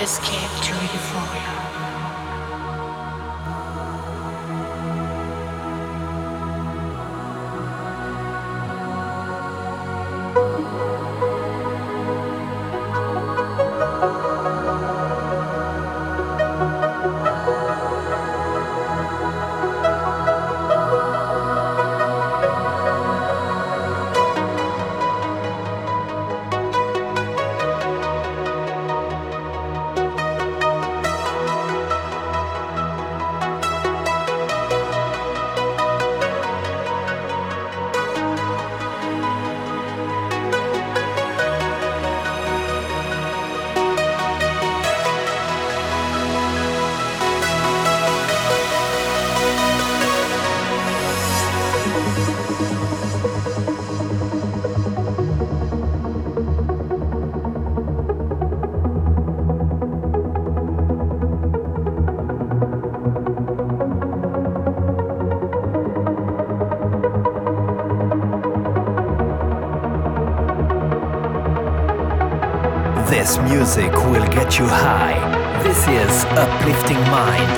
escape to euphoria. Mind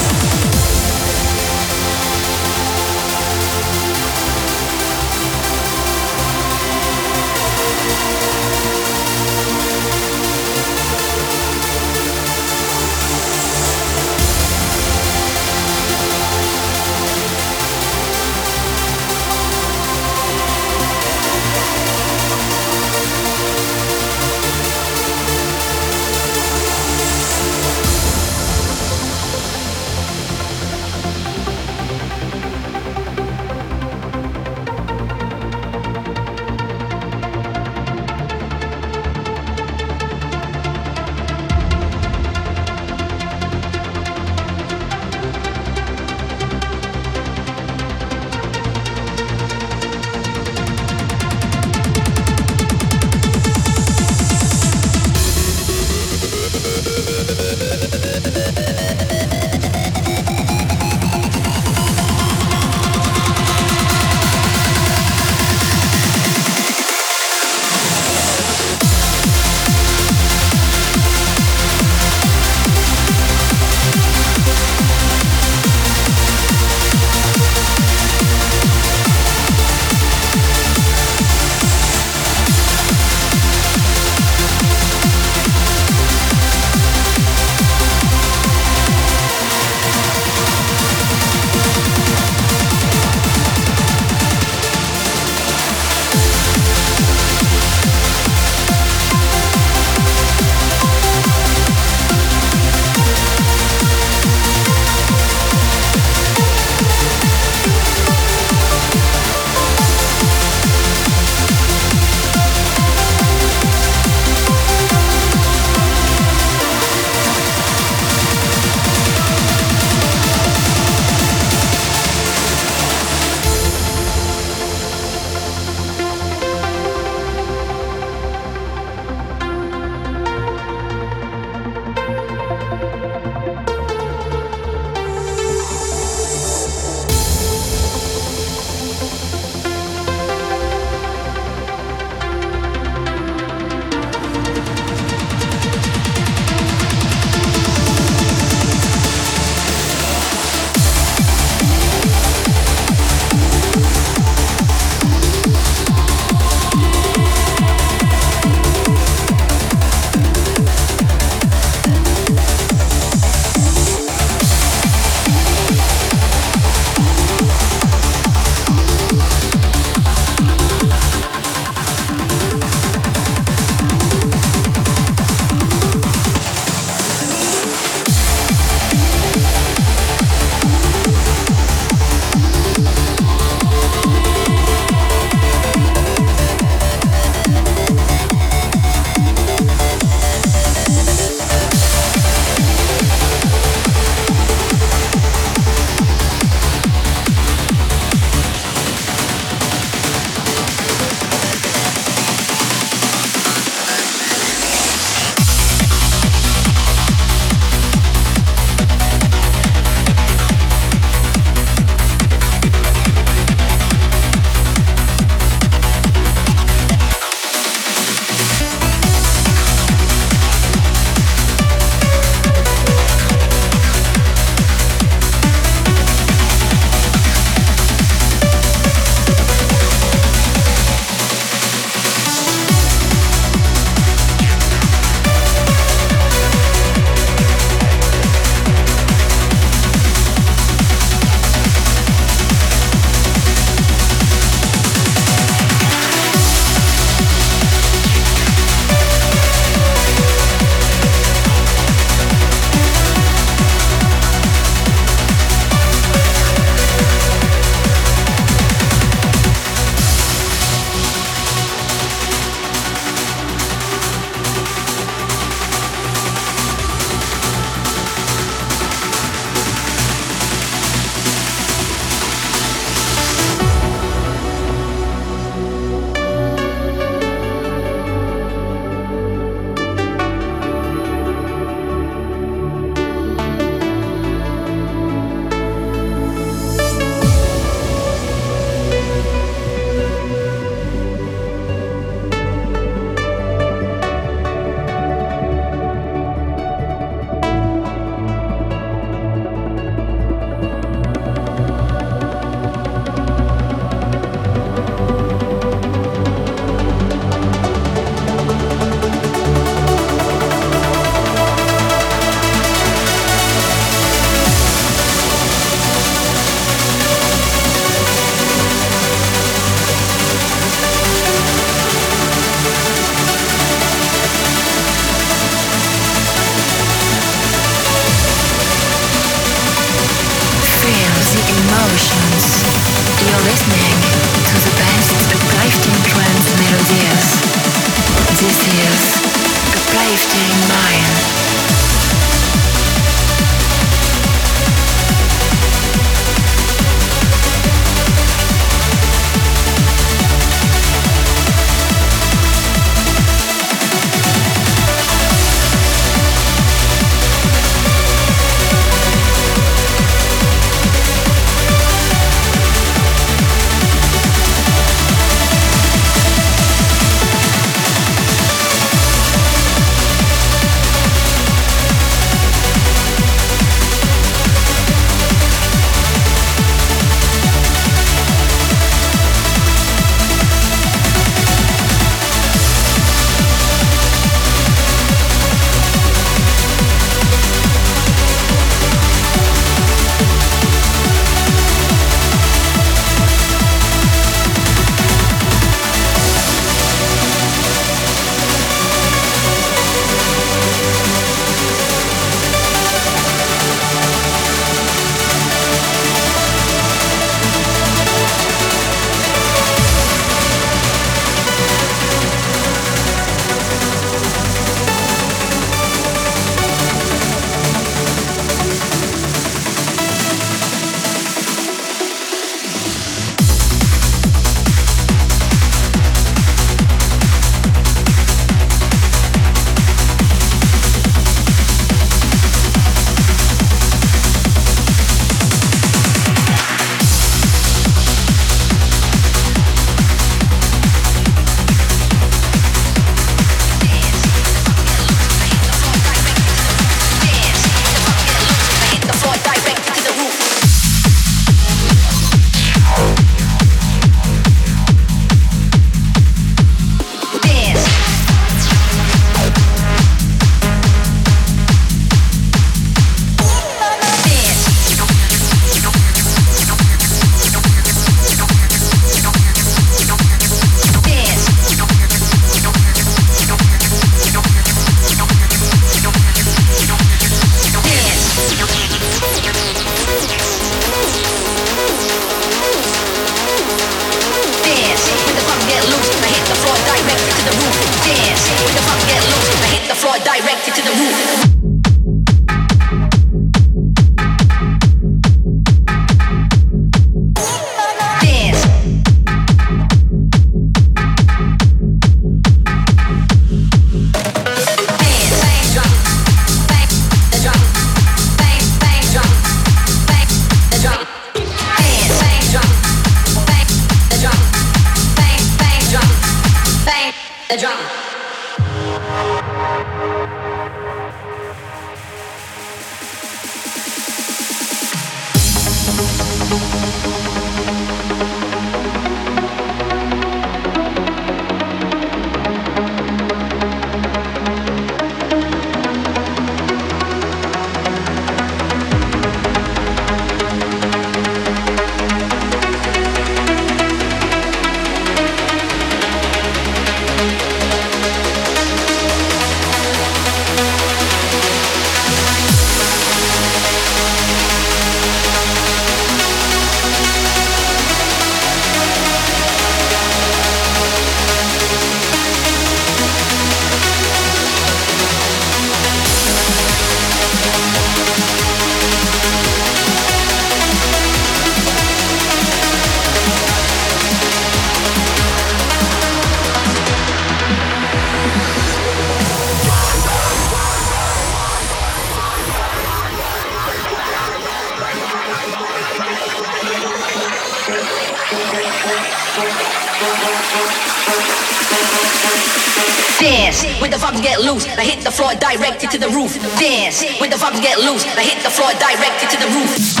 directed to the roof. Dance when the vibes get loose. I hit the floor directed to the roof.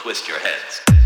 Twist your heads.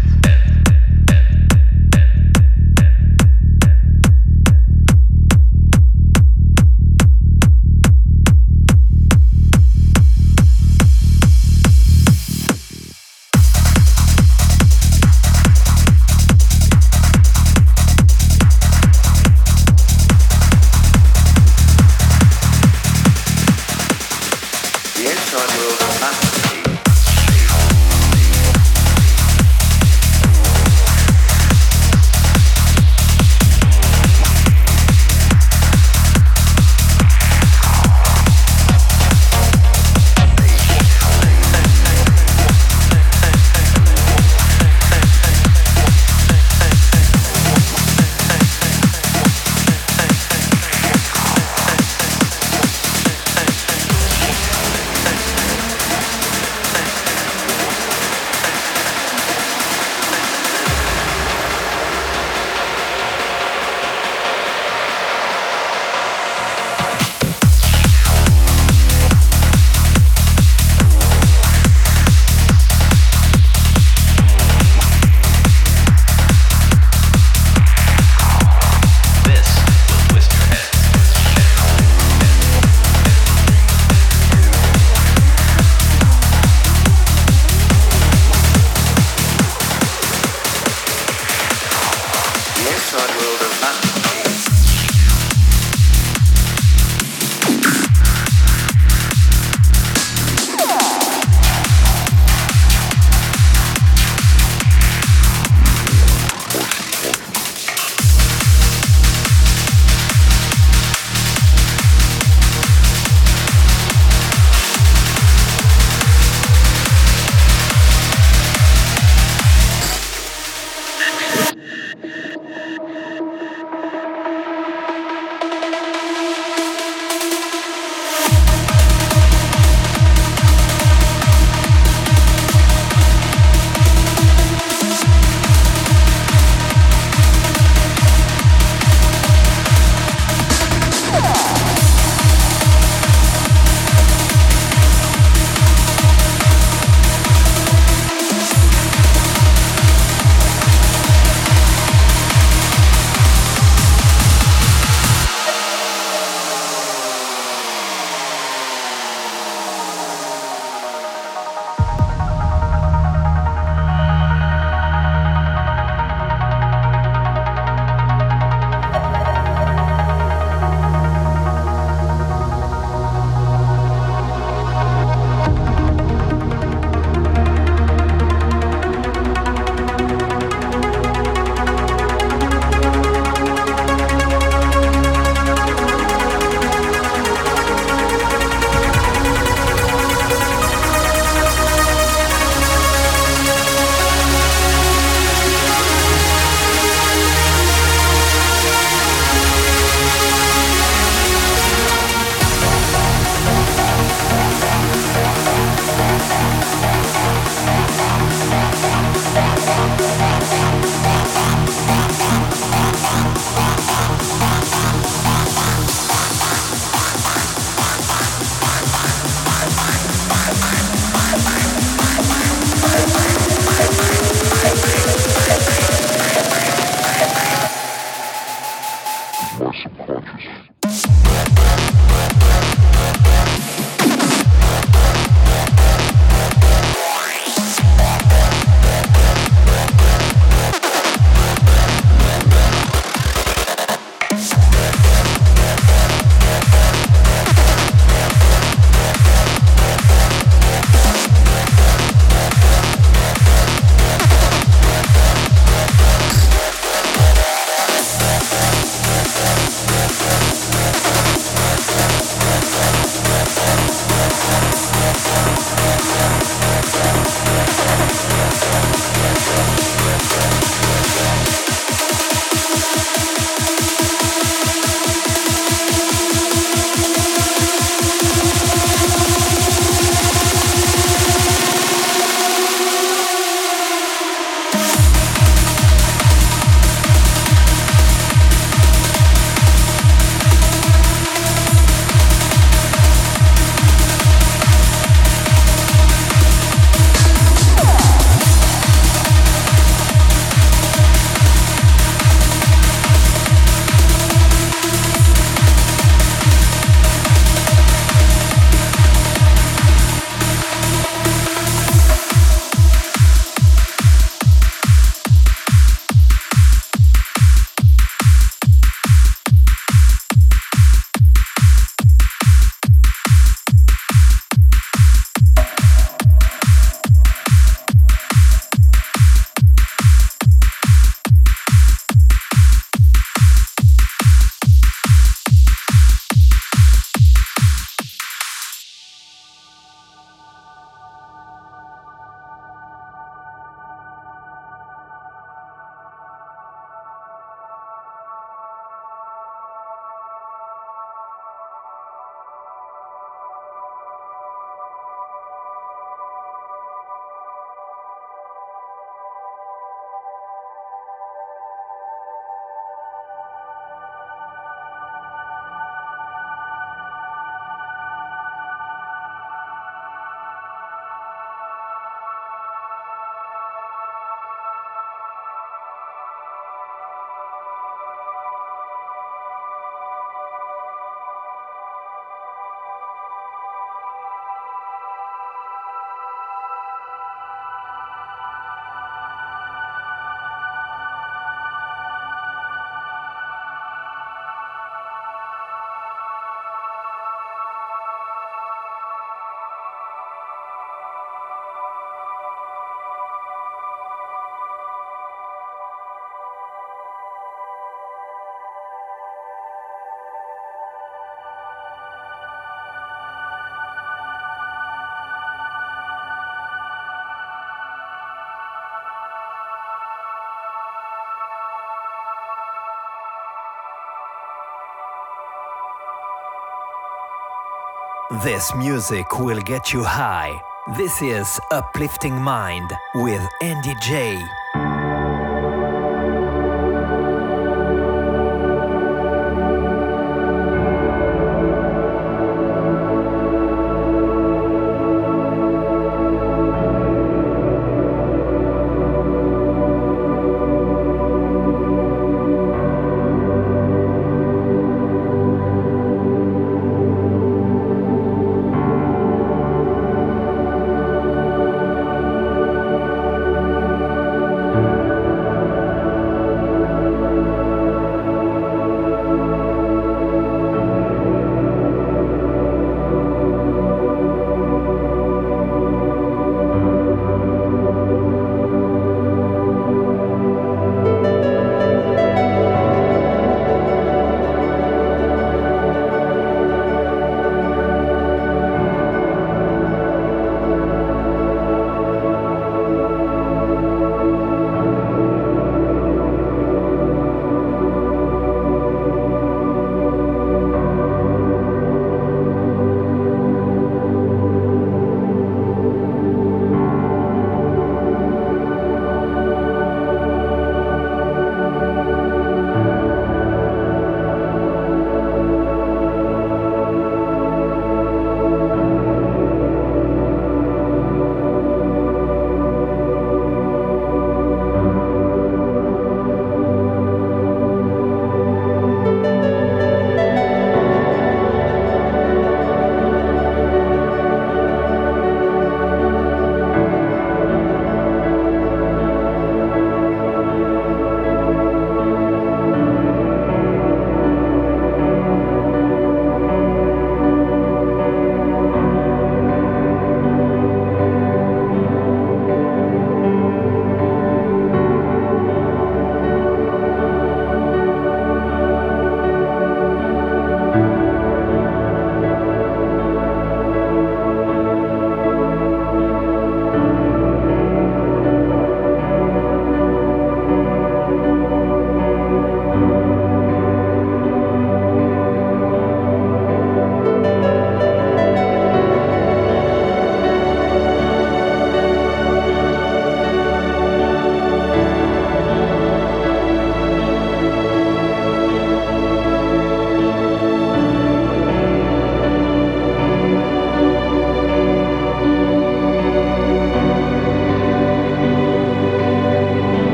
This music will get you high. This is Uplifting Mind with Andy J.